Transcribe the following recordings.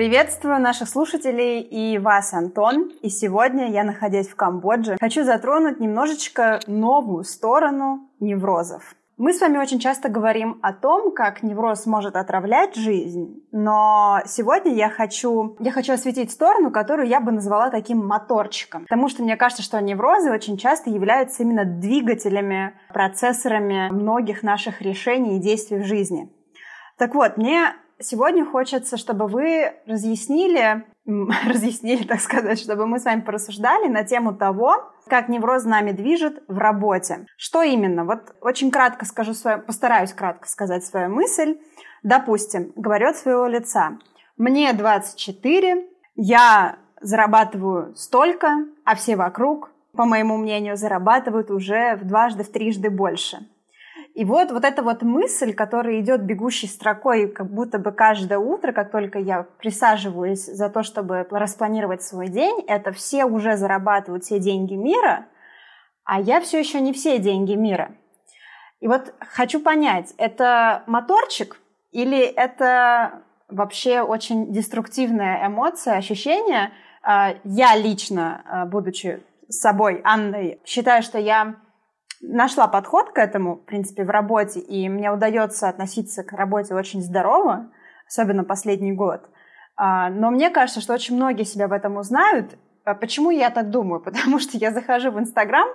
Приветствую наших слушателей и вас, Антон. И сегодня я, находясь в Камбодже, хочу затронуть немножечко новую сторону неврозов. Мы с вами очень часто говорим о том, как невроз может отравлять жизнь, но сегодня я хочу, я хочу осветить сторону, которую я бы назвала таким моторчиком. Потому что мне кажется, что неврозы очень часто являются именно двигателями, процессорами многих наших решений и действий в жизни. Так вот, мне сегодня хочется, чтобы вы разъяснили, разъяснили, так сказать, чтобы мы с вами порассуждали на тему того, как невроз нами движет в работе. Что именно? Вот очень кратко скажу свою, постараюсь кратко сказать свою мысль. Допустим, говорю от своего лица. Мне 24, я зарабатываю столько, а все вокруг, по моему мнению, зарабатывают уже в дважды, в трижды больше. И вот, вот эта вот мысль, которая идет бегущей строкой, как будто бы каждое утро, как только я присаживаюсь за то, чтобы распланировать свой день, это все уже зарабатывают все деньги мира, а я все еще не все деньги мира. И вот хочу понять, это моторчик или это вообще очень деструктивная эмоция, ощущение? А, я лично, а, будучи собой, Анной, считаю, что я нашла подход к этому, в принципе, в работе, и мне удается относиться к работе очень здорово, особенно последний год. А, но мне кажется, что очень многие себя в этом узнают. А почему я так думаю? Потому что я захожу в Инстаграм,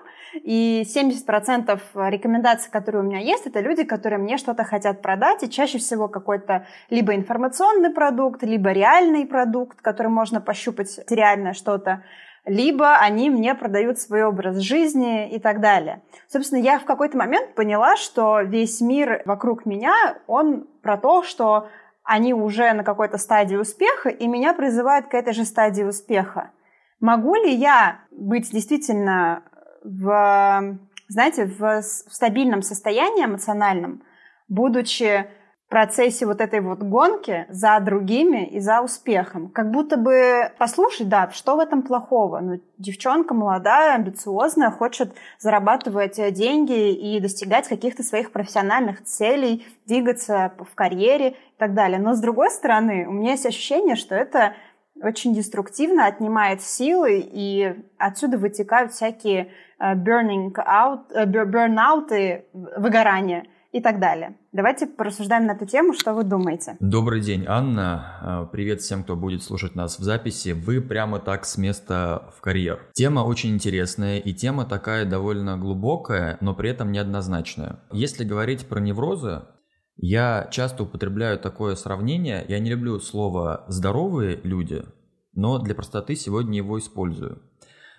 и 70% рекомендаций, которые у меня есть, это люди, которые мне что-то хотят продать, и чаще всего какой-то либо информационный продукт, либо реальный продукт, который можно пощупать реальное что-то либо они мне продают свой образ жизни и так далее. Собственно, я в какой-то момент поняла, что весь мир вокруг меня, он про то, что они уже на какой-то стадии успеха, и меня призывают к этой же стадии успеха. Могу ли я быть действительно в, знаете, в стабильном состоянии эмоциональном, будучи процессе вот этой вот гонки за другими и за успехом. Как будто бы, послушай, да, что в этом плохого? Ну, девчонка молодая, амбициозная, хочет зарабатывать деньги и достигать каких-то своих профессиональных целей, двигаться в карьере и так далее. Но с другой стороны, у меня есть ощущение, что это очень деструктивно, отнимает силы, и отсюда вытекают всякие э, burning out, э, burnout, выгорания – и так далее. Давайте порассуждаем на эту тему, что вы думаете. Добрый день, Анна. А, привет всем, кто будет слушать нас в записи. Вы прямо так с места в карьер. Тема очень интересная, и тема такая довольно глубокая, но при этом неоднозначная. Если говорить про неврозы, я часто употребляю такое сравнение. Я не люблю слово «здоровые люди», но для простоты сегодня его использую.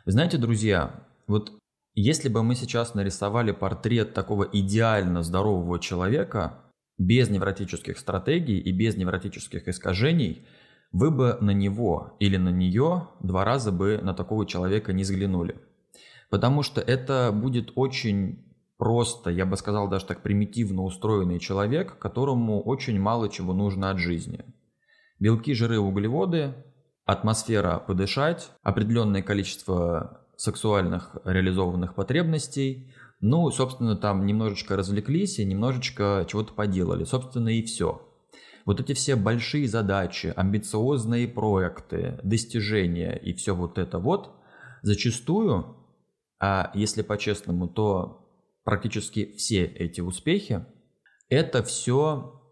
Знаете, друзья, вот если бы мы сейчас нарисовали портрет такого идеально здорового человека, без невротических стратегий и без невротических искажений, вы бы на него или на нее два раза бы на такого человека не взглянули. Потому что это будет очень просто, я бы сказал даже так примитивно устроенный человек, которому очень мало чего нужно от жизни. Белки, жиры, углеводы, атмосфера подышать, определенное количество сексуальных реализованных потребностей. Ну, собственно, там немножечко развлеклись и немножечко чего-то поделали. Собственно, и все. Вот эти все большие задачи, амбициозные проекты, достижения и все вот это вот, зачастую, а если по-честному, то практически все эти успехи, это все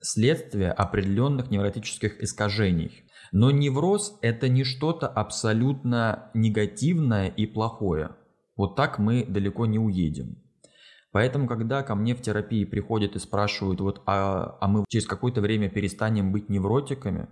следствие определенных невротических искажений. Но невроз – это не что-то абсолютно негативное и плохое. Вот так мы далеко не уедем. Поэтому, когда ко мне в терапии приходят и спрашивают, вот, а, а мы через какое-то время перестанем быть невротиками,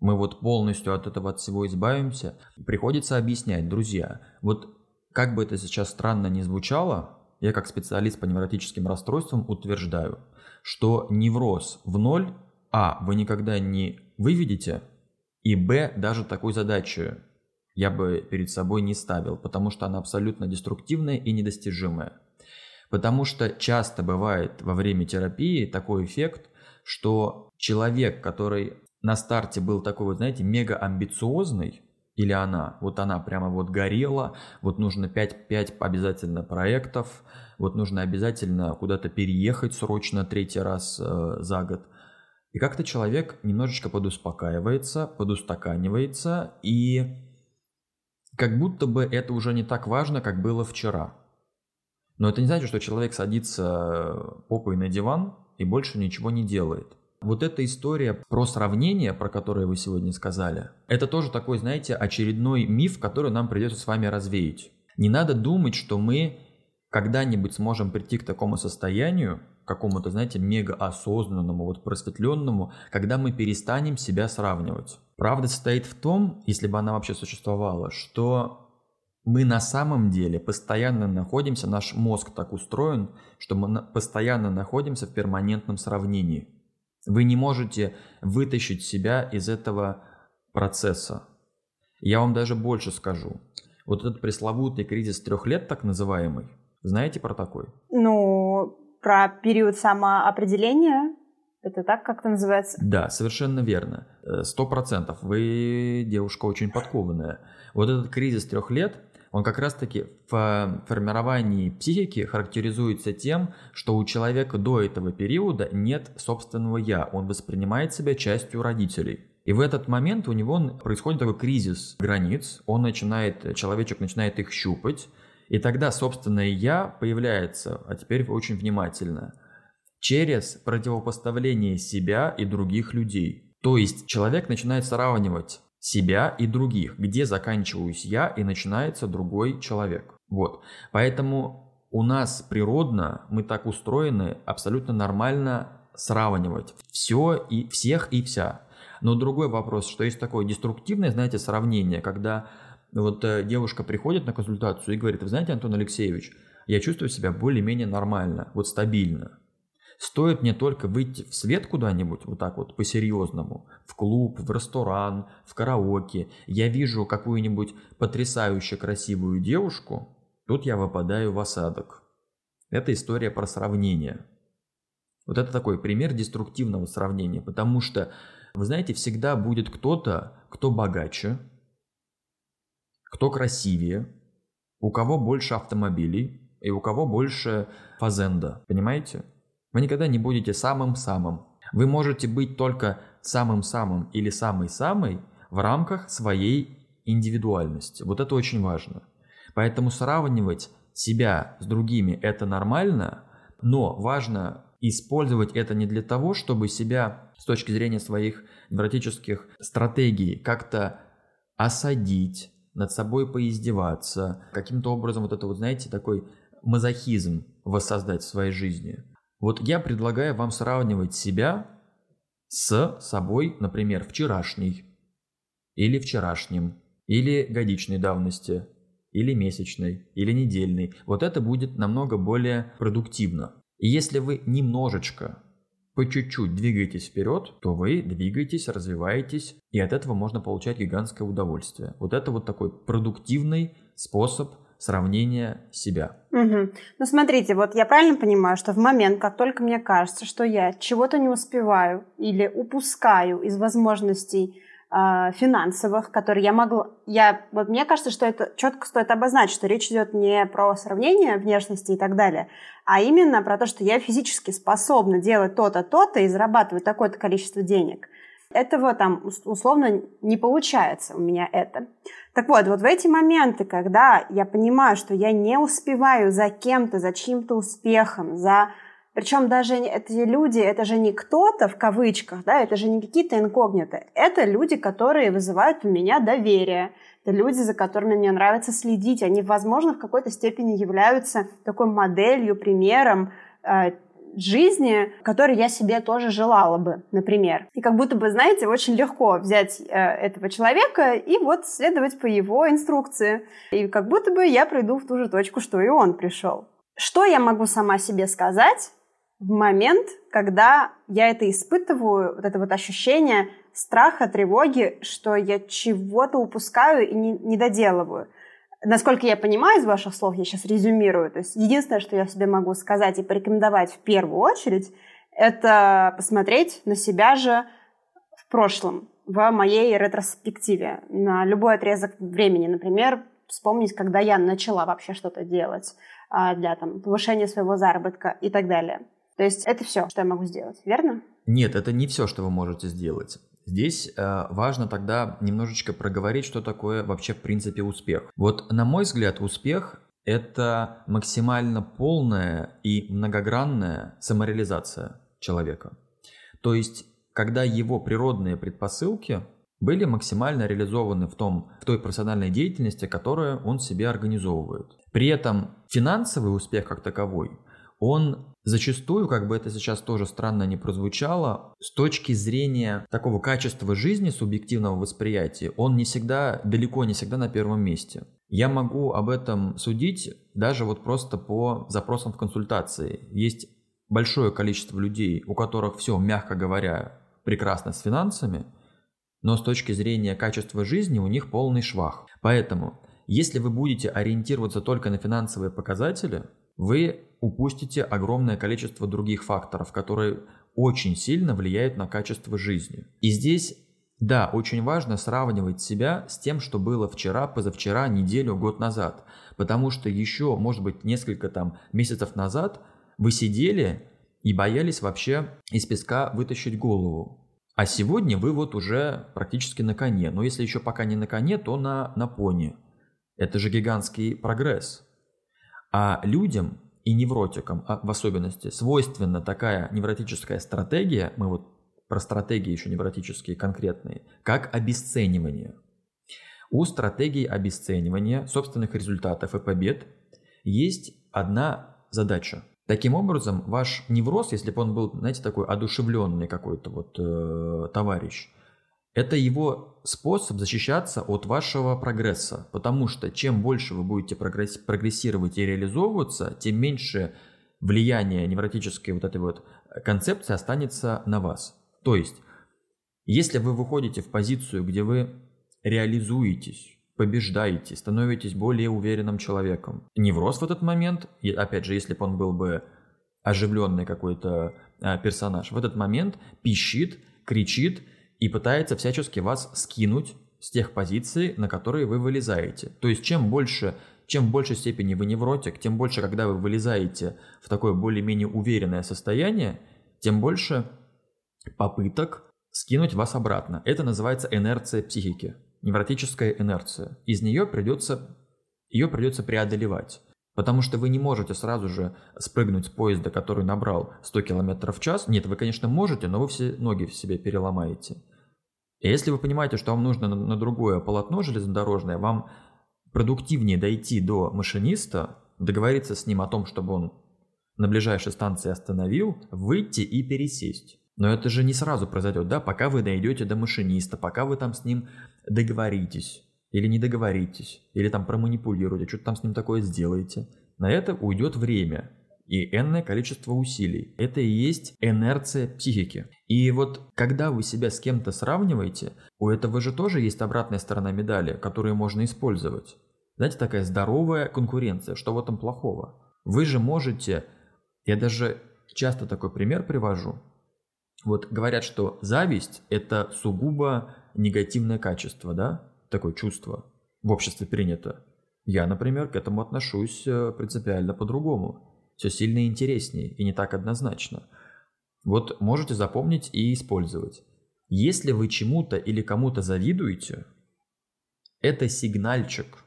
мы вот полностью от этого от всего избавимся, приходится объяснять, друзья, вот как бы это сейчас странно ни звучало, я как специалист по невротическим расстройствам утверждаю, что невроз в ноль, а, вы никогда не выведете, и б, даже такую задачу я бы перед собой не ставил, потому что она абсолютно деструктивная и недостижимая. Потому что часто бывает во время терапии такой эффект, что человек, который на старте был такой, вот знаете, мега амбициозный, или она, вот она прямо вот горела, вот нужно 5, 5 обязательно проектов, вот нужно обязательно куда-то переехать срочно третий раз э, за год – И как-то человек немножечко подуспокаивается, подустаканивается, и как будто бы это уже не так важно, как было вчера. Но это не значит, что человек садится попой на диван и больше ничего не делает. Вот эта история про сравнение, про которое вы сегодня сказали, это тоже такой, знаете, очередной миф, который нам придется с вами развеять. Не надо думать, что мы когда-нибудь сможем прийти к такому состоянию, какому-то, знаете, мега осознанному, вот просветленному, когда мы перестанем себя сравнивать. Правда состоит в том, если бы она вообще существовала, что мы на самом деле постоянно находимся, наш мозг так устроен, что мы постоянно находимся в перманентном сравнении. Вы не можете вытащить себя из этого процесса. Я вам даже больше скажу. Вот этот пресловутый кризис трех лет, так называемый, знаете про такой? Ну, про период самоопределения. Это так как-то называется? Да, совершенно верно. Э, сто процентов. Вы девушка очень подкованная. Вот этот кризис трех лет, он как раз-таки в формировании психики характеризуется тем, что у человека до этого периода нет собственного «я», он воспринимает себя частью родителей. И в этот момент у него происходит такой кризис границ, он начинает, человечек начинает их щупать, и тогда собственное «я» появляется, а теперь очень внимательно, через противопоставление себя и других людей. То есть человек начинает сравнивать себя и других, где заканчиваюсь я и начинается другой человек. Вот. Поэтому у нас природно, мы так устроены, абсолютно нормально сравнивать все и всех и вся. Но другой вопрос, что есть такое деструктивное, знаете, сравнение, когда вот э, девушка приходит на консультацию и говорит, вы знаете, Антон Алексеевич, я чувствую себя более-менее нормально, вот стабильно. Стоит мне только выйти в свет куда-нибудь, вот так вот по-серьезному, в клуб, в ресторан, в караоке, я вижу какую-нибудь потрясающе красивую девушку, тут я выпадаю в осадок. Это история про сравнение. Вот это такой пример деструктивного сравнения, потому что, вы знаете, всегда будет кто-то, кто богаче, кто красивее, у кого больше автомобилей и у кого больше фазенда, понимаете? Вы никогда не будете самым-самым. Вы можете быть только самым-самым или самый-самый в рамках своей индивидуальности. Вот это очень важно. Поэтому сравнивать себя с другими – это нормально, но важно использовать это не для того, чтобы себя с точки зрения своих невротических стратегий как-то осадить, над собой поиздеваться, каким-то образом вот это вот, знаете, такой мазохизм воссоздать в своей жизни. Вот я предлагаю вам сравнивать себя с собой, например, вчерашней, или вчерашним, или годичной давности, или месячной, или недельной. Вот это будет намного более продуктивно. И если вы немножечко, по чуть-чуть двигаетесь вперед, то вы двигаетесь, развиваетесь, и от этого можно получать гигантское удовольствие. Вот это вот такой продуктивный способ – сравнения себя. Угу. Ну, смотрите, вот я правильно понимаю, что в момент, как только мне кажется, что я чего-то не успеваю или упускаю из возможностей финансовых, которые я могла... Я, вот мне кажется, что это четко стоит обозначить, что речь идет не про сравнение внешности и так далее, а именно про то, что я физически способна делать то-то, то-то и зарабатывать такое-то количество денег – этого там условно не получается у меня это. Так вот, вот в эти моменты, когда я понимаю, что я не успеваю за кем-то, за чьим-то успехом, за... Причем даже эти люди, это же не кто-то в кавычках, да, это же не какие-то инкогниты. Это люди, которые вызывают у меня доверие. Это люди, за которыми мне нравится следить. Они, возможно, в какой-то степени являются такой моделью, примером э, жизни, которой я себе тоже желала бы, например. И как будто бы, знаете, очень легко взять э, этого человека и вот следовать по его инструкции. И как будто бы я приду в ту же точку, что и он пришел. Что я могу сама себе сказать в момент, когда я это испытываю, вот это вот ощущение страха, тревоги, что я чего-то упускаю и не, не доделываю насколько я понимаю из ваших слов, я сейчас резюмирую, то есть единственное, что я себе могу сказать и порекомендовать в первую очередь, это посмотреть на себя же в прошлом, в моей ретроспективе, на любой отрезок времени, например, вспомнить, когда я начала вообще что-то делать а, для там, повышения своего заработка и так далее. То есть это все, что я могу сделать, верно? Нет, это не все, что вы можете сделать. Здесь э, важно тогда немножечко проговорить, что такое вообще в принципе успех. Вот на мой взгляд, успех это максимально полная и многогранная самореализация человека. То есть, когда его природные предпосылки были максимально реализованы в, том, в той профессиональной деятельности, которую он себе организовывает. При этом финансовый успех как таковой, он зачастую, как бы это сейчас тоже странно не прозвучало, с точки зрения такого качества жизни, субъективного восприятия, он не всегда, далеко не всегда на первом месте. Я могу об этом судить даже вот просто по запросам в консультации. Есть большое количество людей, у которых все, мягко говоря, прекрасно с финансами, но с точки зрения качества жизни у них полный швах. Поэтому, если вы будете ориентироваться только на финансовые показатели, вы упустите огромное количество других факторов, которые очень сильно влияют на качество жизни. И здесь, да, очень важно сравнивать себя с тем, что было вчера, позавчера, неделю, год назад. Потому что еще, может быть, несколько там месяцев назад вы сидели и боялись вообще из песка вытащить голову. А сегодня вы вот уже практически на коне. Но если еще пока не на коне, то на, на пони. Это же гигантский прогресс. А людям и невротикам а в особенности свойственна такая невротическая стратегия, мы вот про стратегии еще невротические конкретные, как обесценивание. У стратегии обесценивания собственных результатов и побед есть одна задача. Таким образом, ваш невроз, если бы он был, знаете, такой одушевленный какой-то вот э, товарищ, это его способ защищаться от вашего прогресса, потому что чем больше вы будете прогрессировать и реализовываться, тем меньше влияние невротической вот этой вот концепции останется на вас. То есть, если вы выходите в позицию, где вы реализуетесь, побеждаете, становитесь более уверенным человеком, невроз в этот момент, и опять же, если бы он был бы оживленный какой-то а, персонаж, в этот момент пищит, кричит, и пытается всячески вас скинуть с тех позиций, на которые вы вылезаете. То есть чем больше, чем в большей степени вы невротик, тем больше, когда вы вылезаете в такое более-менее уверенное состояние, тем больше попыток скинуть вас обратно. Это называется инерция психики, невротическая инерция. Из нее придется, ее придется преодолевать. Потому что вы не можете сразу же спрыгнуть с поезда, который набрал 100 км в час. Нет, вы, конечно, можете, но вы все ноги в себе переломаете. И если вы понимаете, что вам нужно на, другое полотно железнодорожное, вам продуктивнее дойти до машиниста, договориться с ним о том, чтобы он на ближайшей станции остановил, выйти и пересесть. Но это же не сразу произойдет, да, пока вы дойдете до машиниста, пока вы там с ним договоритесь или не договоритесь, или там проманипулируете, что-то там с ним такое сделаете. На это уйдет время и энное количество усилий. Это и есть инерция психики. И вот когда вы себя с кем-то сравниваете, у этого же тоже есть обратная сторона медали, которую можно использовать. Знаете, такая здоровая конкуренция. Что в этом плохого? Вы же можете, я даже часто такой пример привожу. Вот говорят, что зависть – это сугубо негативное качество, да? Такое чувство в обществе принято. Я, например, к этому отношусь э, принципиально по-другому. Все сильно интереснее и не так однозначно. Вот можете запомнить и использовать. Если вы чему-то или кому-то завидуете, это сигнальчик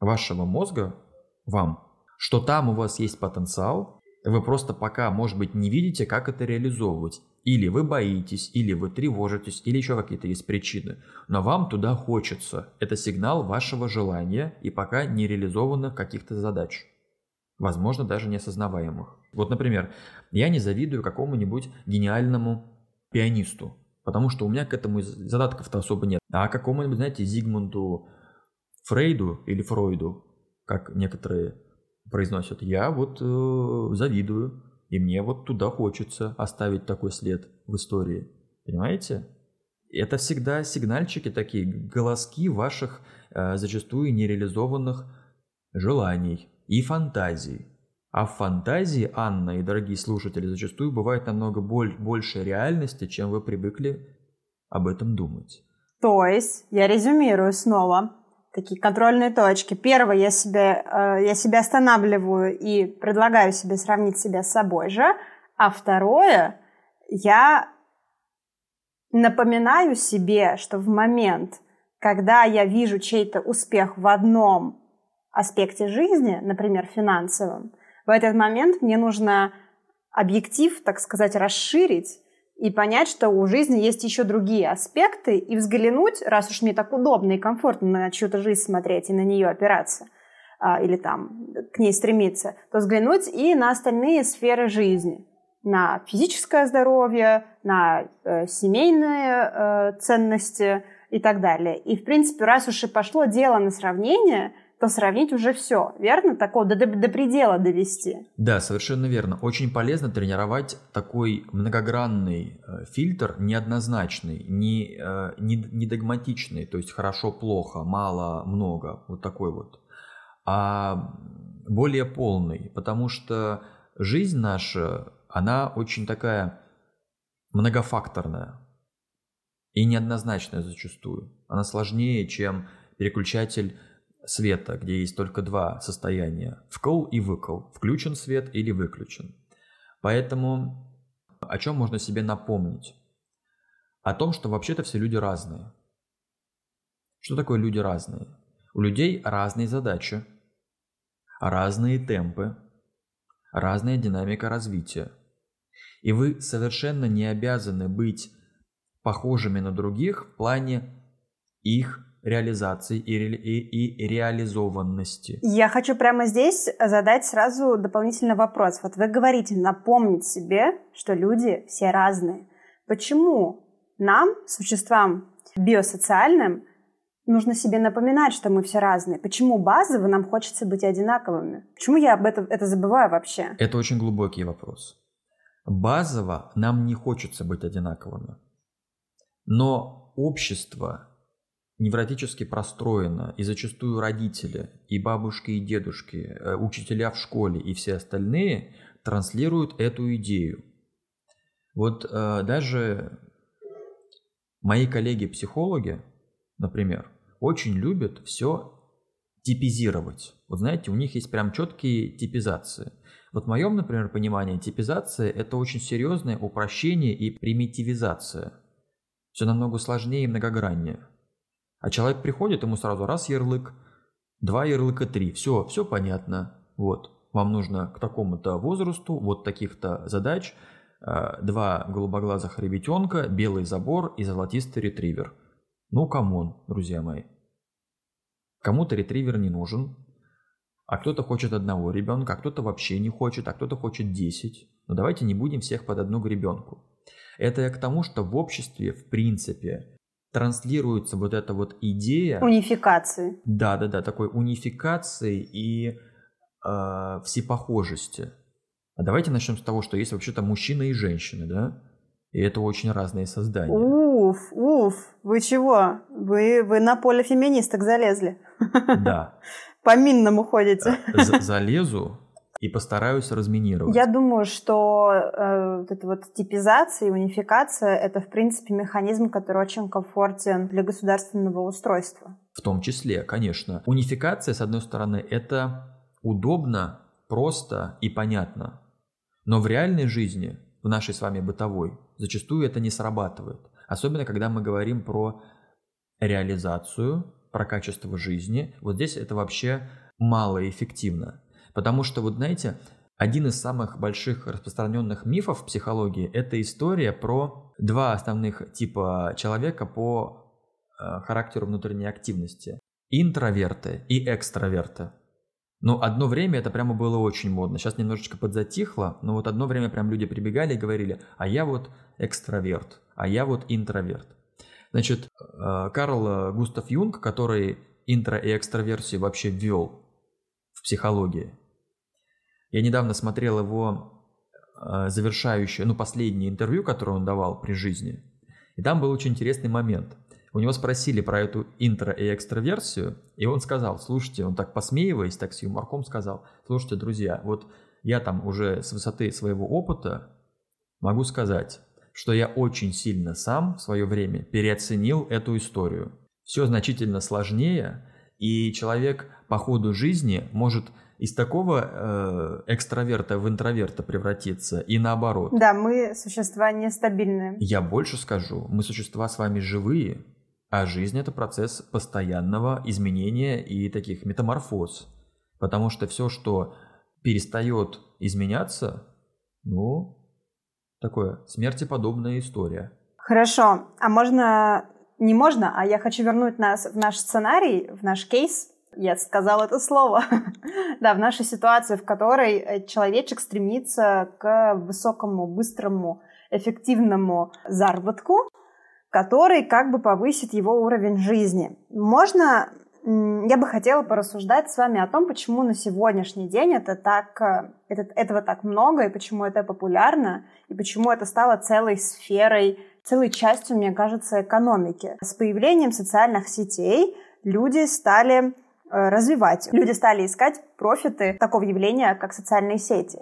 вашего мозга вам, что там у вас есть потенциал, вы просто пока, может быть, не видите, как это реализовывать. Или вы боитесь, или вы тревожитесь, или еще какие-то есть причины. Но вам туда хочется. Это сигнал вашего желания и пока нереализованных каких-то задач. Возможно, даже неосознаваемых. Вот, например, я не завидую какому-нибудь гениальному пианисту, потому что у меня к этому задатков-то особо нет. А какому-нибудь, знаете, Зигмунду Фрейду или Фройду, как некоторые произносят, я вот э, завидую. И мне вот туда хочется оставить такой след в истории. Понимаете? Это всегда сигнальчики такие, голоски ваших э, зачастую нереализованных желаний и фантазий. А в фантазии, Анна и дорогие слушатели, зачастую бывает намного боль, больше реальности, чем вы привыкли об этом думать. То есть, я резюмирую снова, такие контрольные точки. Первое, я себя, э, я себя останавливаю и предлагаю себе сравнить себя с собой же. А второе, я напоминаю себе, что в момент, когда я вижу чей-то успех в одном аспекте жизни, например, финансовом, в этот момент мне нужно объектив, так сказать, расширить и понять, что у жизни есть еще другие аспекты, и взглянуть, раз уж мне так удобно и комфортно на чью-то жизнь смотреть и на нее опираться, а, или там к ней стремиться, то взглянуть и на остальные сферы жизни на физическое здоровье, на э, семейные э, ценности и так далее. И, в принципе, раз уж и пошло дело на сравнение, то сравнить уже все, верно? Такого до, до, до предела довести. Да, совершенно верно. Очень полезно тренировать такой многогранный э, фильтр, неоднозначный, не, э, не, не догматичный, то есть хорошо-плохо, мало-много, вот такой вот, а более полный, потому что жизнь наша она очень такая многофакторная и неоднозначная зачастую. Она сложнее, чем переключатель света, где есть только два состояния – вкл и выкл, включен свет или выключен. Поэтому о чем можно себе напомнить? О том, что вообще-то все люди разные. Что такое люди разные? У людей разные задачи, разные темпы, разная динамика развития. И вы совершенно не обязаны быть похожими на других в плане их реализации и, ре, и, и реализованности. Я хочу прямо здесь задать сразу дополнительный вопрос. Вот вы говорите напомнить себе, что люди все разные. Почему нам, существам биосоциальным, нужно себе напоминать, что мы все разные. Почему базово нам хочется быть одинаковыми? Почему я об этом это забываю вообще? Это очень глубокий вопрос. Базово нам не хочется быть одинаковыми. Но общество невротически простроено, и зачастую родители, и бабушки, и дедушки, э, учителя в школе и все остальные транслируют эту идею. Вот э, даже мои коллеги-психологи, например, очень любят все типизировать. Вот знаете, у них есть прям четкие типизации. Вот в моем, например, понимании типизация – это очень серьезное упрощение и примитивизация. Все намного сложнее и многограннее. А человек приходит, ему сразу раз ярлык, два ярлыка, три. Все, все понятно. Вот, вам нужно к такому-то возрасту, вот таких-то задач, а, два голубоглазых ребятенка, белый забор и золотистый ретривер. Ну, come on, друзья мои. Кому-то ретривер не нужен, а кто-то хочет одного ребенка, а кто-то вообще не хочет, а кто-то хочет 10. Но давайте не будем всех под одну гребенку. Это я к тому, что в обществе, в принципе, транслируется вот эта вот идея... Унификации. Да, да, да, такой унификации и э, всепохожести. А давайте начнем с того, что есть вообще-то мужчина и женщина, да? И это очень разные создания. Уф, уф, вы чего? Вы, вы на поле феминисток залезли. Да. По минному ходите. Э, залезу и постараюсь разминировать. Я думаю, что э, вот эта вот типизация и унификация – это, в принципе, механизм, который очень комфортен для государственного устройства. В том числе, конечно. Унификация, с одной стороны, это удобно, просто и понятно. Но в реальной жизни, в нашей с вами бытовой, зачастую это не срабатывает. Особенно, когда мы говорим про реализацию про качество жизни, вот здесь это вообще малоэффективно. Потому что, вот знаете, один из самых больших распространенных мифов в психологии – это история про два основных типа человека по э, характеру внутренней активности. Интроверты и экстраверты. Ну, одно время это прямо было очень модно. Сейчас немножечко подзатихло, но вот одно время прям люди прибегали и говорили, а я вот экстраверт, а я вот интроверт. Значит, э, Карл Густав Юнг, который интро- и экстраверсию вообще ввел в психологии, я недавно смотрел его э, завершающее, ну, последнее интервью, которое он давал при жизни, и там был очень интересный момент. У него спросили про эту интро- и экстраверсию, и он сказал, слушайте, он так посмеиваясь, так с юморком сказал, слушайте, друзья, вот я там уже с высоты своего опыта могу сказать, что я очень сильно сам в свое время переоценил эту историю. Все значительно сложнее, И человек по ходу жизни может из такого э, экстраверта в интроверта превратиться и наоборот. Да, мы существа нестабильные. Я больше скажу, мы существа с вами живые, а жизнь это процесс постоянного изменения и таких метаморфоз. Потому что все, что перестает изменяться, ну, такое смертеподобная история. Хорошо, а можно, не можно, а я хочу вернуть нас в наш сценарий, в наш кейс, я сказала это слово. да, в нашу ситуацию, в которой э, человечек стремится к высокому, быстрому, эффективному заработку, который как бы повысит его уровень жизни. Можно, я бы хотела порассуждать с вами о том, почему на сегодняшний день это так, э, это, этого так много, и почему это популярно, и почему это стало целой сферой, целой частью, мне кажется, экономики. С появлением социальных сетей люди стали развивать. Люди стали искать профиты такого явления, как социальные сети.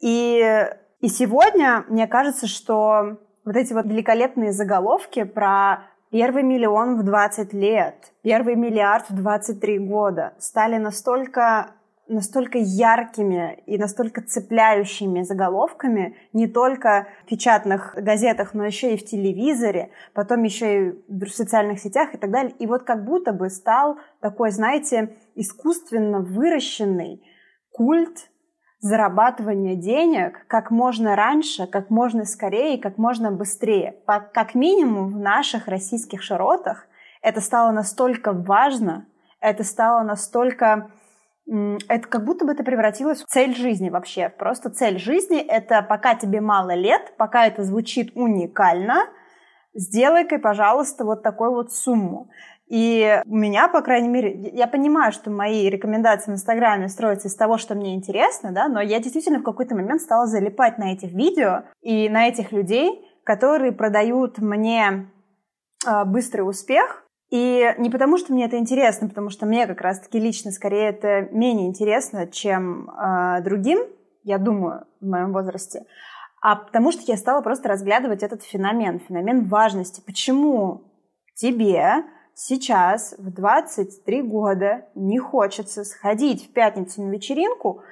И, и сегодня мне кажется, что вот эти вот великолепные заголовки про первый миллион в 20 лет, первый миллиард в 23 года стали настолько настолько яркими и настолько цепляющими заголовками не только в печатных газетах, но еще и в телевизоре, потом еще и в социальных сетях и так далее. И вот как будто бы стал такой, знаете, искусственно выращенный культ зарабатывания денег как можно раньше, как можно скорее, как можно быстрее. Как минимум в наших российских широтах это стало настолько важно, это стало настолько это как будто бы это превратилось в цель жизни вообще. Просто цель жизни — это пока тебе мало лет, пока это звучит уникально, сделай-ка, пожалуйста, вот такую вот сумму. И у меня, по крайней мере, я понимаю, что мои рекомендации в Инстаграме строятся из того, что мне интересно, да, но я действительно в какой-то момент стала залипать на этих видео и на этих людей, которые продают мне э, быстрый успех, и не потому, что мне это интересно, потому что мне как раз-таки лично скорее это менее интересно, чем э, другим, я думаю, в моем возрасте, а потому что я стала просто разглядывать этот феномен, феномен важности. Почему тебе сейчас в 23 года не хочется сходить в пятницу на вечеринку,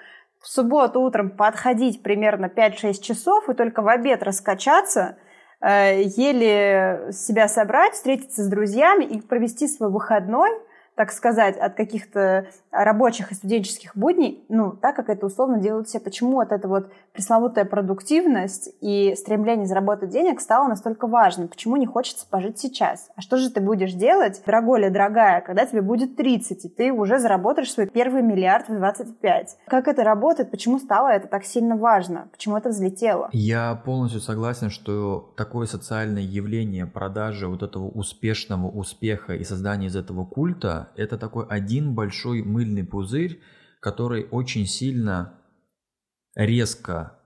в субботу утром подходить примерно 5-6 часов и только в обед раскачаться – Э, еле себя собрать, встретиться с друзьями и провести свой выходной так сказать, от каких-то рабочих и студенческих будней, ну, так как это условно делают все. Почему вот эта вот пресловутая продуктивность и стремление заработать денег стало настолько важным? Почему не хочется пожить сейчас? А что же ты будешь делать, дорогой или дорогая, когда тебе будет 30, и ты уже заработаешь свой первый миллиард в 25? Как это работает? Почему стало это так сильно важно? Почему это взлетело? Я полностью согласен, что такое социальное явление продажи вот этого успешного успеха и создания из этого культа это такой один большой мыльный пузырь, который очень сильно резко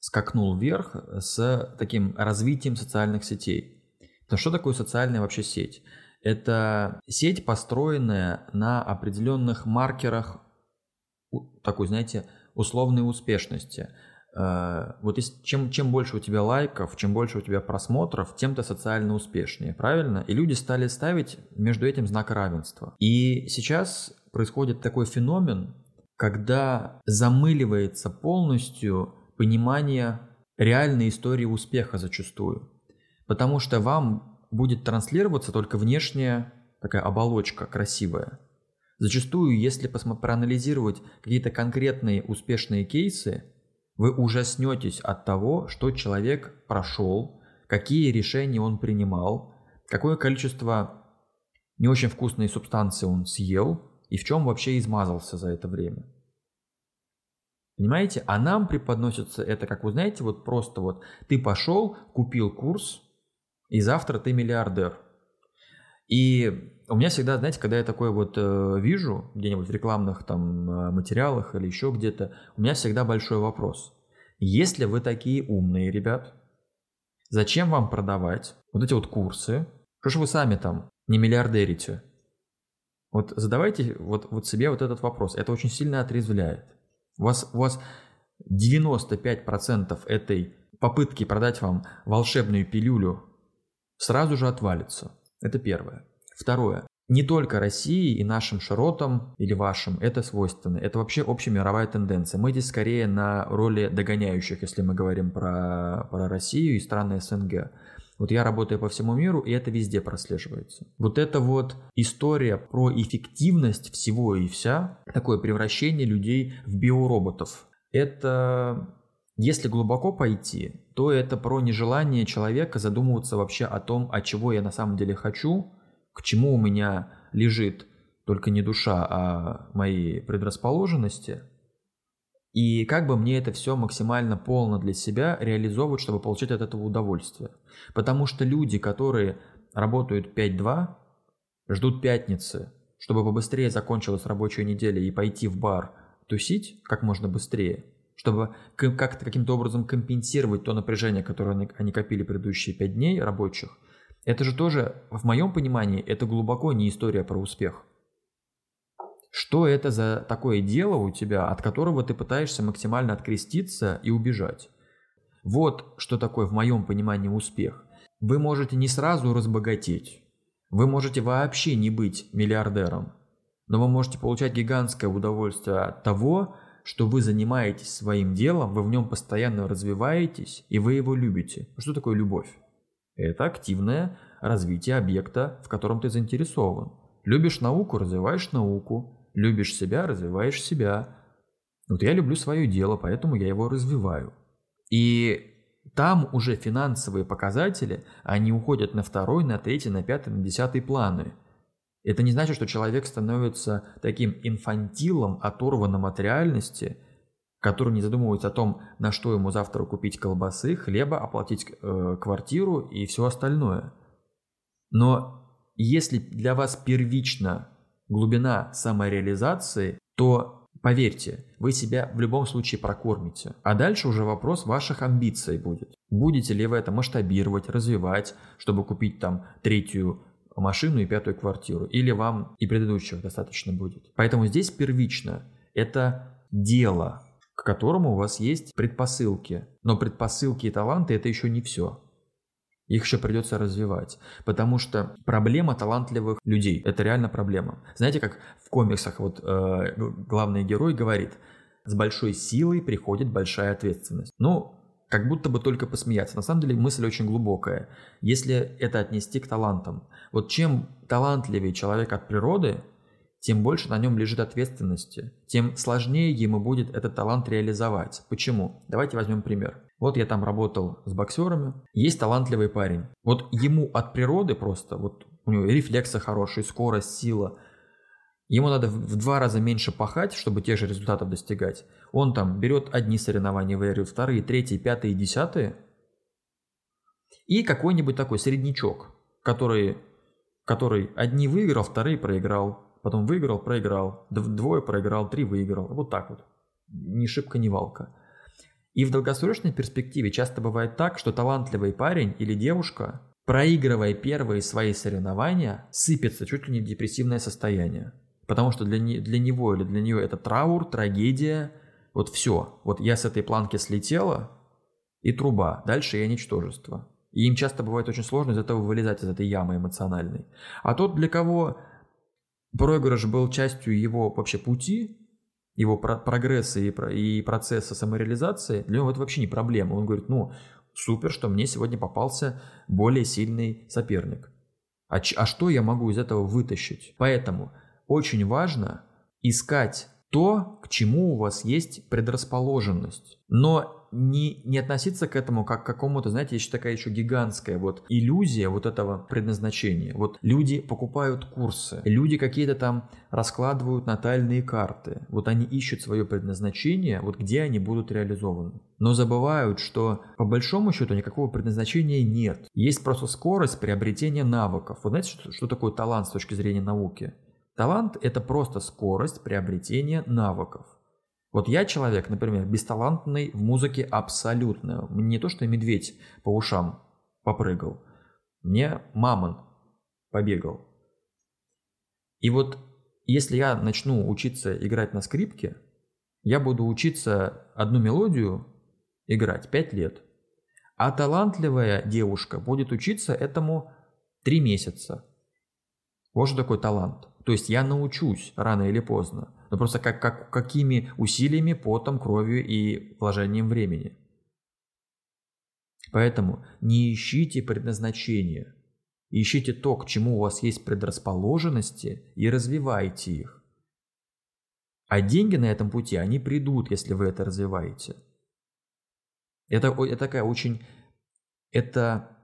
скакнул вверх с таким развитием социальных сетей. Но что такое социальная вообще сеть? Это сеть, построенная на определенных маркерах такой, знаете, условной успешности. Э, вот чем, чем больше у тебя лайков, чем больше у тебя просмотров, тем ты социально успешнее, правильно? И люди стали ставить между этим знак равенства. И сейчас происходит такой феномен, когда замыливается полностью понимание реальной истории успеха зачастую. Потому что вам будет транслироваться только внешняя такая оболочка красивая. Зачастую, если проанализировать какие-то конкретные успешные кейсы, вы ужаснетесь от того, что человек прошел, какие решения он принимал, какое количество не очень вкусной субстанции он съел и в чем вообще измазался за это время. Понимаете? А нам преподносится это, как вы знаете, вот просто вот ты пошел, купил курс, и завтра ты миллиардер. И у меня всегда, знаете, когда я такое вот э, вижу где-нибудь в рекламных там э, материалах или еще где-то, у меня всегда большой вопрос. Если вы такие умные, ребят, зачем вам продавать вот эти вот курсы? Что ж вы сами там не миллиардерите? Вот задавайте вот, вот себе вот этот вопрос. Это очень сильно отрезвляет. У вас, у вас 95% этой попытки продать вам волшебную пилюлю сразу же отвалится. Это первое. Второе. не только России и нашим широтам или вашим это свойственно. Это вообще общемировая тенденция. Мы здесь скорее на роли догоняющих, если мы говорим про, про Россию и страны СНГ. Вот я работаю по всему миру, и это везде прослеживается. Вот эта вот история про эффективность всего и вся, такое превращение людей в биороботов. Это, если глубоко пойти, то это про нежелание человека задумываться вообще о том, от чего я на самом деле хочу, к чему у меня лежит только не душа, а мои предрасположенности, и как бы мне это все максимально полно для себя реализовывать, чтобы получать от этого удовольствие. Потому что люди, которые работают 5-2, ждут пятницы, чтобы побыстрее закончилась рабочая неделя и пойти в бар тусить как можно быстрее, чтобы как-то каким-то образом компенсировать то напряжение, которое они копили предыдущие 5 дней рабочих, это же тоже, в моем понимании, это глубоко не история про успех. Что это за такое дело у тебя, от которого ты пытаешься максимально откреститься и убежать? Вот что такое в моем понимании успех. Вы можете не сразу разбогатеть. Вы можете вообще не быть миллиардером. Но вы можете получать гигантское удовольствие от того, что вы занимаетесь своим делом, вы в нем постоянно развиваетесь, и вы его любите. Что такое любовь? Это активное развитие объекта, в котором ты заинтересован. Любишь науку, развиваешь науку. Любишь себя, развиваешь себя. Вот я люблю свое дело, поэтому я его развиваю. И там уже финансовые показатели, они уходят на второй, на третий, на пятый, на десятый планы. Это не значит, что человек становится таким инфантилом, оторванным от реальности, который не задумывается о том, на что ему завтра купить колбасы, хлеба, оплатить э, квартиру и все остальное. Но если для вас первично глубина самореализации, то поверьте, вы себя в любом случае прокормите. А дальше уже вопрос ваших амбиций будет. Будете ли вы это масштабировать, развивать, чтобы купить там третью машину и пятую квартиру, или вам и предыдущих достаточно будет. Поэтому здесь первично это дело, к которому у вас есть предпосылки. Но предпосылки и таланты это еще не все. Их еще придется развивать. Потому что проблема талантливых людей – это реально проблема. Знаете, как в комиксах вот э, главный герой говорит, с большой силой приходит большая ответственность. Ну, как будто бы только посмеяться. На самом деле мысль очень глубокая. Если это отнести к талантам. Вот чем талантливее человек от природы, тем больше на нем лежит ответственности, тем сложнее ему будет этот талант реализовать. Почему? Давайте возьмем пример. Вот я там работал с боксерами, есть талантливый парень. Вот ему от природы просто, вот у него рефлексы хорошие, скорость, сила. Ему надо в два раза меньше пахать, чтобы тех же результатов достигать. Он там берет одни соревнования, выигрывает вторые, третьи, пятые, десятые. И какой-нибудь такой среднячок, который, который одни выиграл, вторые проиграл, Потом выиграл, проиграл, двое проиграл, три выиграл. Вот так вот. Ни шибко, ни валка. И в долгосрочной перспективе часто бывает так, что талантливый парень или девушка, проигрывая первые свои соревнования, сыпется чуть ли не в депрессивное состояние. Потому что для, не, для него или для нее это траур, трагедия, вот все. Вот я с этой планки слетела, и труба. Дальше я ничтожество. И им часто бывает очень сложно из этого вылезать, из этой ямы эмоциональной. А тот, для кого проигрыш был частью его вообще пути, его про прогресса и, про и процесса самореализации, для него это вообще не проблема. Он говорит, ну, супер, что мне сегодня попался более сильный соперник. А, а что я могу из этого вытащить? Поэтому очень важно искать то, к чему у вас есть предрасположенность. Но не, не относиться к этому как к какому-то, знаете, есть такая еще гигантская вот иллюзия вот этого предназначения. Вот люди покупают курсы, люди какие-то там раскладывают натальные карты. Вот они ищут свое предназначение, вот где они будут реализованы. Но забывают, что по большому счету никакого предназначения нет. Есть просто скорость приобретения навыков. Вы знаете, что, что такое талант с точки зрения науки? Талант – это просто скорость приобретения навыков. Вот я человек, например, бесталантный в музыке абсолютно. Не то, что медведь по ушам попрыгал. Мне мамон побегал. И вот если я начну учиться играть на скрипке, я буду учиться одну мелодию играть 5 лет. А талантливая девушка будет учиться этому 3 месяца. Вот что такое талант. То есть я научусь рано или поздно, но просто как, как, какими усилиями, потом, кровью и вложением времени. Поэтому не ищите предназначения. Ищите то, к чему у вас есть предрасположенности, и развивайте их. А деньги на этом пути, они придут, если вы это развиваете. Это, это такая очень... Это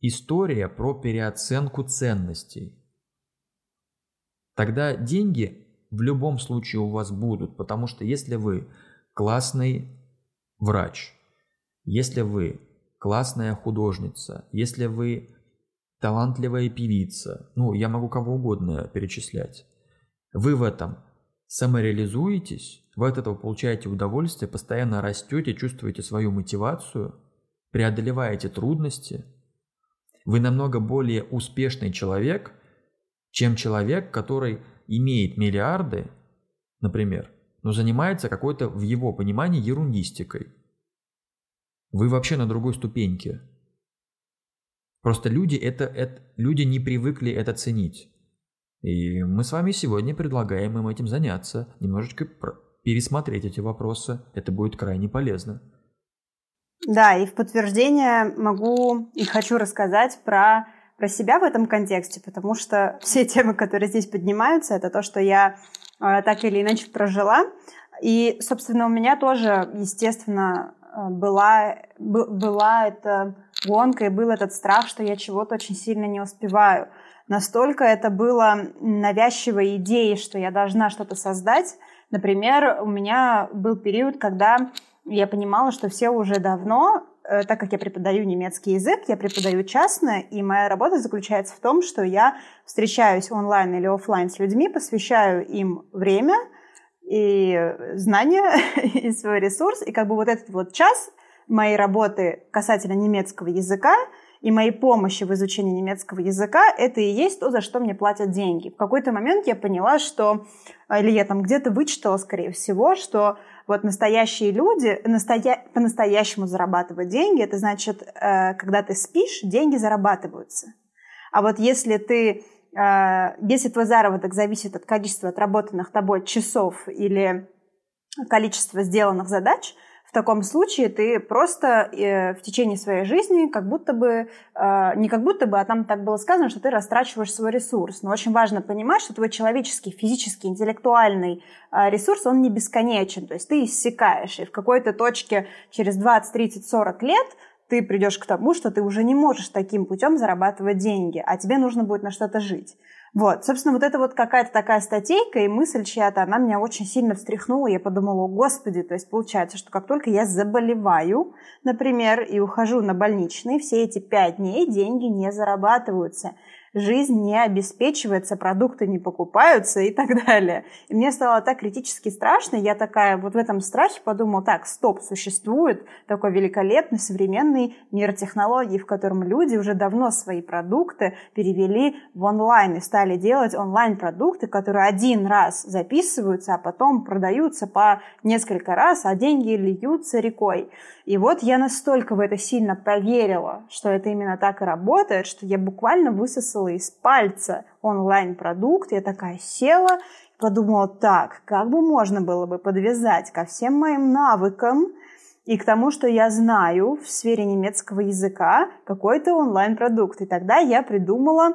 история про переоценку ценностей. Тогда деньги в любом случае у вас будут, потому что если вы классный врач, если вы классная художница, если вы талантливая певица, ну, я могу кого угодно перечислять, вы в этом самореализуетесь, вы от этого получаете удовольствие, постоянно растете, чувствуете свою мотивацию, преодолеваете трудности, вы намного более успешный человек, чем человек, который имеет миллиарды, например, но занимается какой-то, в его понимании, ерундистикой. Вы вообще на другой ступеньке. Просто люди, это, это, люди не привыкли это ценить. И мы с вами сегодня предлагаем им этим заняться, немножечко пересмотреть эти вопросы. Это будет крайне полезно. Да, и в подтверждение могу и хочу рассказать про, про себя в этом контексте, потому что все темы, которые здесь поднимаются, это то, что я э, так или иначе прожила. И, собственно, у меня тоже, естественно, э, была, была эта гонка, и был этот страх, что я чего-то очень сильно не успеваю. Настолько это было навязчивой идеей, что я должна что-то создать. Например, у меня был период, когда я понимала, что все уже давно, так как я преподаю немецкий язык, я преподаю частно, и моя работа заключается в том, что я встречаюсь онлайн или офлайн с людьми, посвящаю им время и знания, и свой ресурс, и как бы вот этот вот час – моей работы касательно немецкого языка и моей помощи в изучении немецкого языка, это и есть то, за что мне платят деньги. В какой-то момент я поняла, что, или я там где-то вычитала, скорее всего, что вот настоящие люди настоя... по-настоящему зарабатывают деньги, это значит, э, когда ты спишь, деньги зарабатываются. А вот если ты э, если твой заработок зависит от количества отработанных тобой часов или количества сделанных задач, в таком случае ты просто э, в течение своей жизни как будто бы, э, не как будто бы, а там так было сказано, что ты растрачиваешь свой ресурс. Но очень важно понимать, что твой человеческий, физический, интеллектуальный э, ресурс, он не бесконечен. То есть ты иссякаешь, и в какой-то точке через 20, 30, 40 лет ты придешь к тому, что ты уже не можешь таким путем зарабатывать деньги, а тебе нужно будет на что-то жить. Вот, собственно, вот это вот какая-то такая статейка и мысль чья-то, она меня очень сильно встряхнула. Я подумала, господи, то есть получается, что как только я заболеваю, например, и ухожу на больничный, все эти пять дней деньги не зарабатываются жизнь не обеспечивается, продукты не покупаются и так далее. И мне стало так критически страшно, я такая вот в этом страхе подумала, так, стоп, существует такой великолепный современный мир технологий, в котором люди уже давно свои продукты перевели в онлайн и стали делать онлайн-продукты, которые один раз записываются, а потом продаются по несколько раз, а деньги льются рекой. И вот я настолько в это сильно поверила, что это именно так и работает, что я буквально высосала из пальца онлайн-продукт. Я такая села, подумала, так, как бы можно было бы подвязать ко всем моим навыкам и к тому, что я знаю в сфере немецкого языка какой-то онлайн-продукт. И тогда я придумала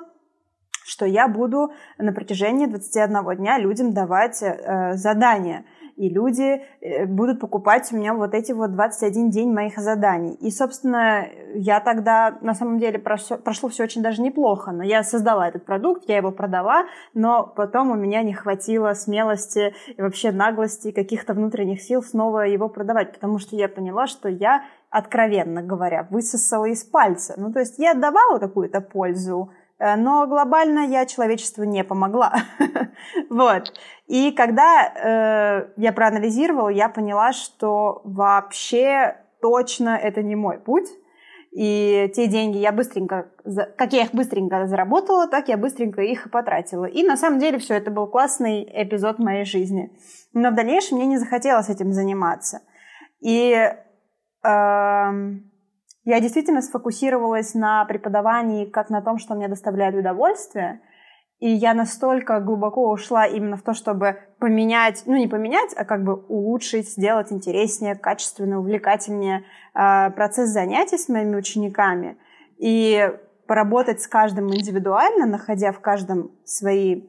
что я буду на протяжении 21 дня людям давать э, задания – и люди э, будут покупать у меня вот эти вот 21 день моих заданий. И, собственно, я тогда, на самом деле, прошло, прошло все очень даже неплохо, но я создала этот продукт, я его продала, но потом у меня не хватило смелости и вообще наглости, каких-то внутренних сил снова его продавать, потому что я поняла, что я откровенно говоря, высосала из пальца. Ну, то есть я давала какую-то пользу, но глобально я человечеству не помогла. вот. И когда э, я проанализировала, я поняла, что вообще точно это не мой путь. И те деньги я быстренько, как я их быстренько заработала, так я быстренько их и потратила. И на самом деле все это был классный эпизод моей жизни. Но в дальнейшем мне не захотелось этим заниматься. И э, я действительно сфокусировалась на преподавании как на том, что мне доставляет удовольствие, И я настолько глубоко ушла именно в то, чтобы поменять, ну не поменять, а как бы улучшить, сделать интереснее, качественно, увлекательнее э, процесс занятий с моими учениками. И поработать с каждым индивидуально, находя в каждом свои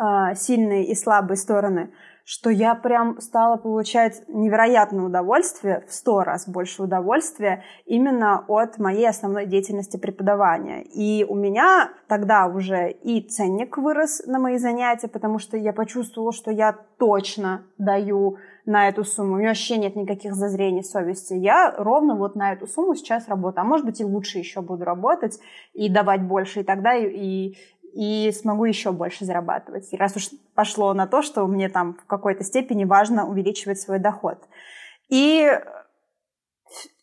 э, сильные и слабые стороны, что я прям стала получать невероятное удовольствие, в сто раз больше удовольствия именно от моей основной деятельности преподавания. И у меня тогда уже и ценник вырос на мои занятия, потому что я почувствовала, что я точно даю на эту сумму. У меня вообще нет никаких зазрений совести. Я ровно вот на эту сумму сейчас работаю. А может быть и лучше еще буду работать и давать больше. И тогда и, и смогу еще больше зарабатывать. И раз уж пошло на то, что мне там в какой-то степени важно увеличивать свой доход. И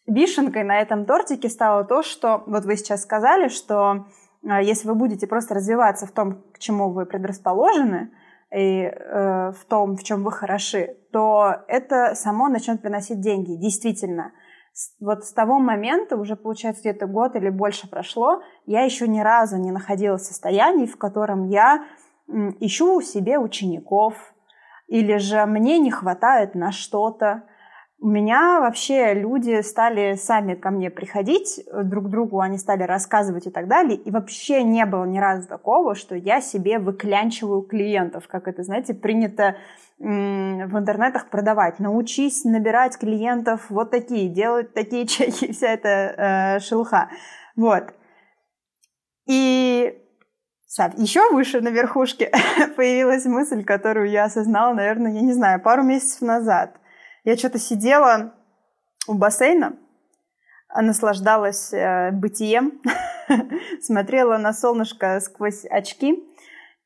вишенкой на этом тортике стало то, что вот вы сейчас сказали, что э, если вы будете просто развиваться в том, к чему вы предрасположены, и э, в том, в чем вы хороши, то это само начнет приносить деньги. Действительно, вот с того момента, уже получается где-то год или больше прошло, я еще ни разу не находила состояний, в котором я ищу себе учеников, или же мне не хватает на что-то. У меня вообще люди стали сами ко мне приходить, э, друг другу они стали рассказывать и так далее, и вообще не было ни разу такого, что я себе выклянчиваю клиентов, как это, знаете, принято в интернетах продавать. Научись набирать клиентов вот такие, делать такие чеки, вся эта э, шелуха. Вот. И еще выше на верхушке появилась мысль, которую я осознала, наверное, я не знаю, пару месяцев назад. Я что-то сидела у бассейна, наслаждалась э, бытием, смотрела на солнышко сквозь очки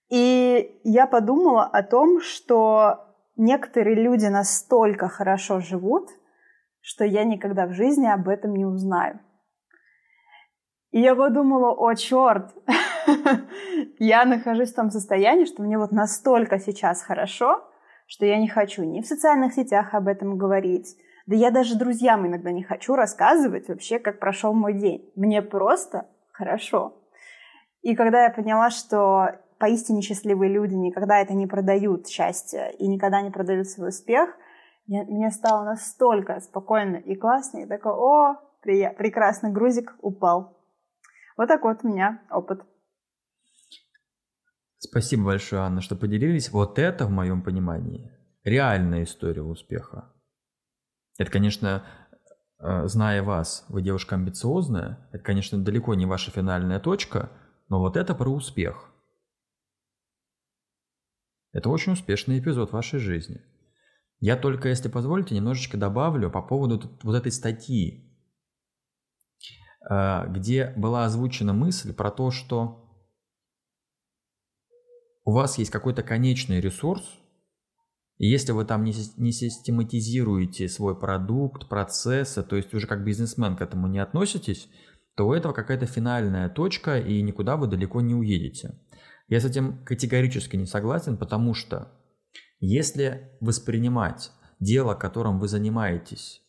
и я подумала о том, что некоторые люди настолько хорошо живут, что я никогда в жизни об этом не узнаю. И я подумала, о, черт, я нахожусь в том состоянии, что мне вот настолько сейчас хорошо, что я не хочу ни в социальных сетях об этом говорить, да я даже друзьям иногда не хочу рассказывать вообще, как прошел мой день. Мне просто хорошо. И когда я поняла, что поистине счастливые люди никогда это не продают счастье и никогда не продают свой успех, я, мне стало настолько спокойно и классно, и такой, о, при, прекрасный грузик упал. Вот такой вот у меня опыт. Спасибо большое, Анна, что поделились. Вот это, в моем понимании, реальная история успеха. Это, конечно, э, зная вас, вы девушка амбициозная, это, конечно, далеко не ваша финальная точка, но вот это про успех. Это очень успешный эпизод вашей жизни. Я только, если позволите, немножечко добавлю по поводу вот этой статьи, э, где была озвучена мысль про то, что у вас есть какой-то конечный ресурс, и если вы там не, систематизируете свой продукт, процессы, то есть уже как бизнесмен к этому не относитесь, то у этого какая-то финальная точка, и никуда вы далеко не уедете. Я с этим категорически не согласен, потому что если воспринимать дело, которым вы занимаетесь,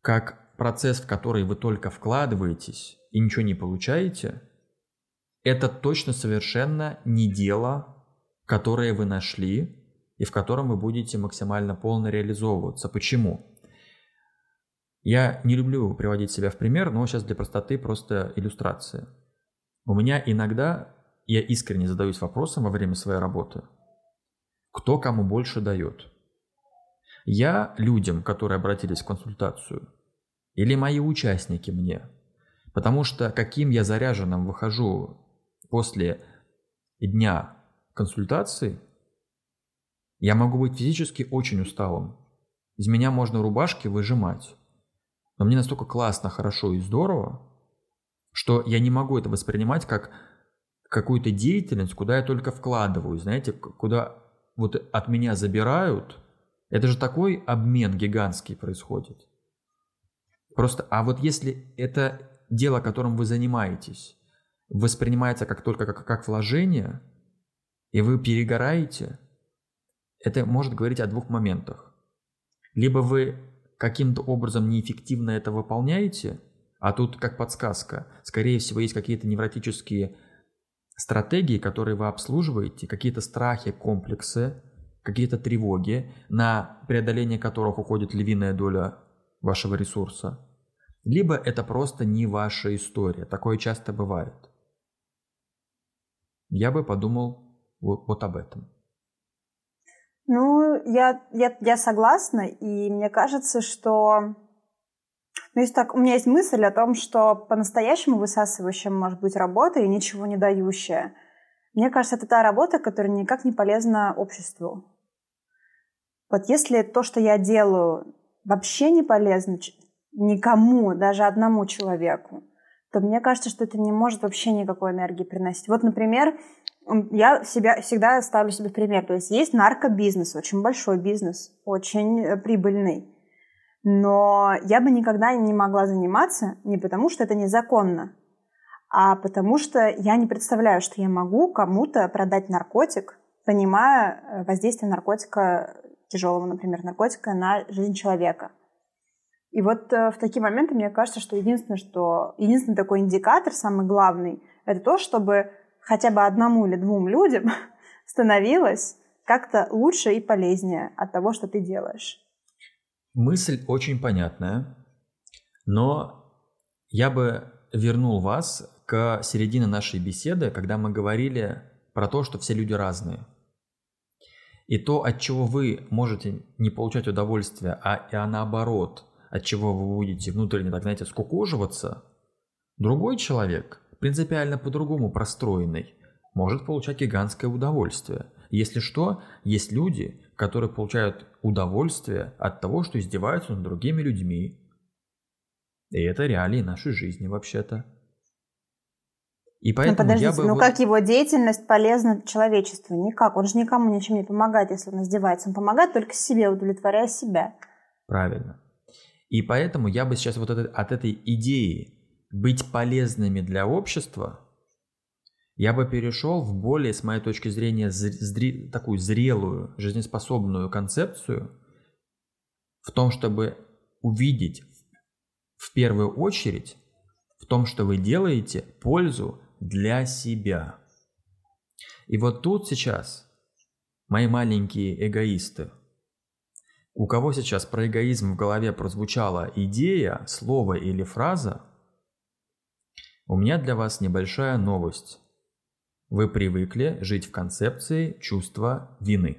как процесс, в который вы только вкладываетесь и ничего не получаете, это точно совершенно не дело, которое вы нашли и в котором вы будете максимально полно реализовываться. Почему? Я не люблю приводить себя в пример, но сейчас для простоты просто иллюстрация. У меня иногда я искренне задаюсь вопросом во время своей работы, кто кому больше дает. Я людям, которые обратились в консультацию, или мои участники мне. Потому что каким я заряженным выхожу после дня консультации, я могу быть физически очень усталым. Из меня можно рубашки выжимать. Но мне настолько классно, хорошо и здорово, что я не могу это воспринимать как какую-то деятельность, куда я только вкладываю, знаете, куда вот от меня забирают, это же такой обмен гигантский происходит. Просто, а вот если это дело, которым вы занимаетесь, воспринимается как только как, как вложение, и вы перегораете, это может говорить о двух моментах. Либо вы каким-то образом неэффективно это выполняете, а тут как подсказка, скорее всего, есть какие-то невротические стратегии, которые вы обслуживаете, какие-то страхи, комплексы, какие-то тревоги, на преодоление которых уходит львиная доля вашего ресурса, либо это просто не ваша история. Такое часто бывает. Я бы подумал вот, об этом. Ну, я, я, я согласна, и мне кажется, что... Ну, есть так, у меня есть мысль о том, что по-настоящему высасывающая может быть работа и ничего не дающая. Мне кажется, это та работа, которая никак не полезна обществу. Вот если то, что я делаю, вообще не полезно никому, даже одному человеку, то мне кажется, что это не может вообще никакой энергии приносить. Вот, например, я себя, всегда ставлю себе пример. То есть есть наркобизнес, очень большой бизнес, очень э, прибыльный. Но я бы никогда не могла заниматься не потому, что это незаконно, а потому что я не представляю, что я могу кому-то продать наркотик, понимая э, воздействие наркотика, тяжелого, например, наркотика на жизнь человека. И вот э, в такие моменты мне кажется, что единственное, что единственный такой индикатор, самый главный, это то, чтобы хотя бы одному или двум людям становилось как-то лучше и полезнее от того, что ты делаешь. Мысль очень понятная, но я бы вернул вас к середине нашей беседы, когда мы говорили про то, что все люди разные. И то, от чего вы можете не получать удовольствие, а, а наоборот, от чего вы будете внутренне, так знаете, скукоживаться, другой человек принципиально по-другому простроенный, может получать гигантское удовольствие. Если что, есть люди, которые получают удовольствие от того, что издеваются над другими людьми. И это реалии нашей жизни вообще-то. И ну, поэтому ну, подождите, я бы ну вот... как его деятельность полезна человечеству? Никак. Он же никому ничем не помогает, если он издевается. Он помогает только себе, удовлетворяя себя. Правильно. И поэтому я бы сейчас вот это, от этой идеи быть полезными для общества, я бы перешел в более, с моей точки зрения, зре, такую зрелую, жизнеспособную концепцию в том, чтобы увидеть в первую очередь в том, что вы делаете пользу для себя. И вот тут сейчас мои маленькие эгоисты, у кого сейчас про эгоизм в голове прозвучала идея, слово или фраза – у меня для вас небольшая новость. Вы привыкли жить в концепции чувства вины.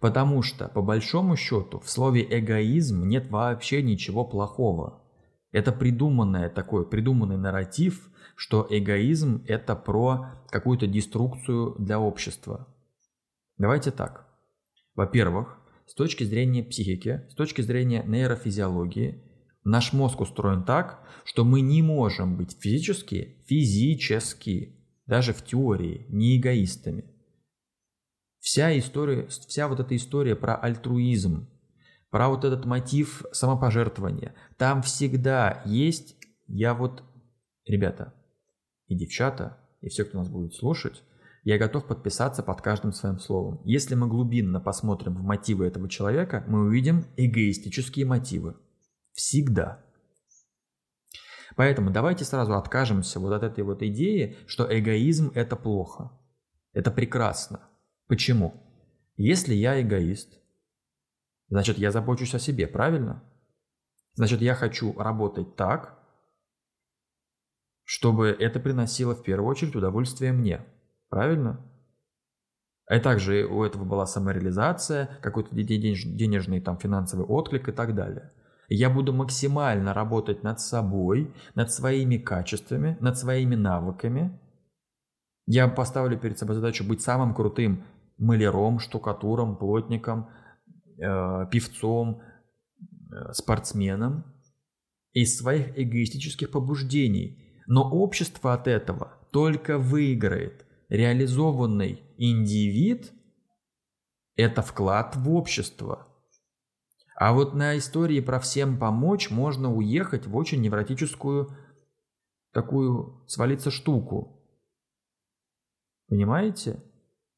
Потому что, по большому счету, в слове эгоизм нет вообще ничего плохого. Это придуманное такой, придуманный нарратив, что эгоизм – это про какую-то деструкцию для общества. Давайте так. Во-первых, с точки зрения психики, с точки зрения нейрофизиологии, Наш мозг устроен так, что мы не можем быть физически, физически, даже в теории, не эгоистами. Вся история, вся вот эта история про альтруизм, про вот этот мотив самопожертвования, там всегда есть, я вот, ребята и девчата, и все, кто нас будет слушать, я готов подписаться под каждым своим словом. Если мы глубинно посмотрим в мотивы этого человека, мы увидим эгоистические мотивы. Всегда. Поэтому давайте сразу откажемся вот от этой вот идеи, что эгоизм – это плохо. Это прекрасно. Почему? Если я эгоист, значит, я забочусь о себе, правильно? Значит, я хочу работать так, чтобы это приносило в первую очередь удовольствие мне. Правильно? И также у этого была самореализация, какой-то денежный там финансовый отклик и так далее – я буду максимально работать над собой, над своими качествами, над своими навыками. Я поставлю перед собой задачу быть самым крутым маляром, штукатуром, плотником, э, певцом, э, спортсменом из своих эгоистических побуждений. Но общество от этого только выиграет. Реализованный индивид – это вклад в общество – а вот на истории про всем помочь можно уехать в очень невротическую такую свалиться штуку. Понимаете?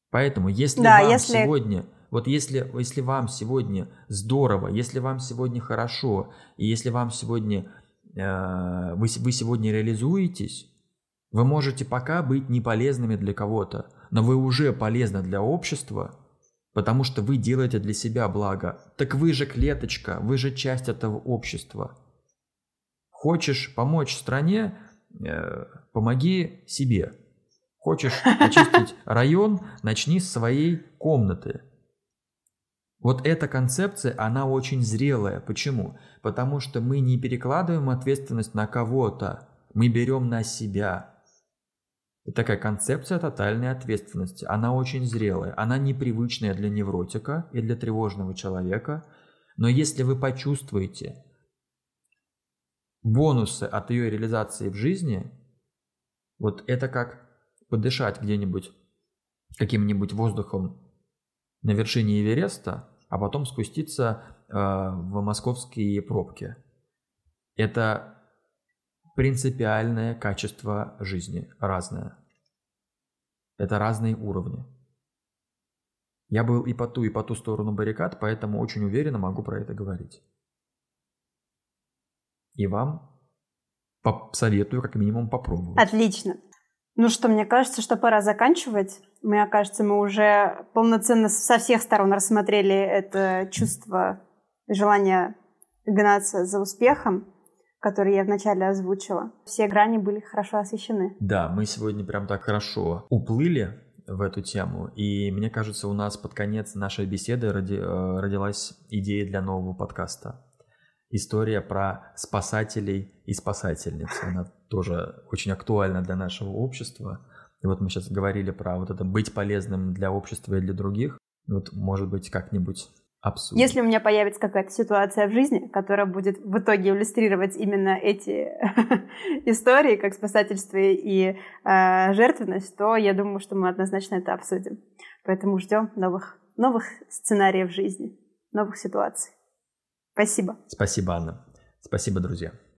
Поэтому, если да, вам если... сегодня, вот если, если вам сегодня здорово, если вам сегодня хорошо, и если вам сегодня, э, вы, вы сегодня реализуетесь, Вы можете пока быть не полезными для кого-то, но вы уже полезны для общества, потому что вы делаете для себя благо. Так вы же клеточка, вы же часть этого общества. Хочешь помочь стране, э, помоги себе. Хочешь очистить район, начни с своей комнаты. Вот эта концепция, она очень зрелая. Почему? Потому что мы не перекладываем ответственность на кого-то, мы берем на себя. И такая концепция тотальной ответственности, она очень зрелая, она непривычная для невротика и для тревожного человека, но если вы почувствуете бонусы от ее реализации в жизни, вот это как подышать где-нибудь каким-нибудь воздухом на вершине Эвереста, а потом спуститься э, в московские пробки. Это принципиальное качество жизни, разное. Это разные уровни. Я был и по ту, и по ту сторону баррикад, поэтому очень уверенно могу про это говорить. И вам советую как минимум попробовать. Отлично. Ну что, мне кажется, что пора заканчивать. Мне кажется, мы уже полноценно со всех сторон рассмотрели это чувство, желание гнаться за успехом, которое я вначале озвучила. Все грани были хорошо освещены. Да, мы сегодня прям так хорошо уплыли в эту тему. И мне кажется, у нас под конец нашей беседы роди, э, родилась идея для нового подкаста. История про спасателей и спасательниц. Она тоже очень актуально для нашего общества. И вот мы сейчас говорили про вот это быть полезным для общества и для других. Вот, может быть, как-нибудь обсудим. Если у меня появится какая-то ситуация в жизни, которая будет в итоге иллюстрировать именно эти истории, как спасательство и э, жертвенность, то я думаю, что мы однозначно это обсудим. Поэтому ждем новых, новых сценариев жизни, новых ситуаций. Спасибо. Спасибо, Анна. Спасибо, друзья.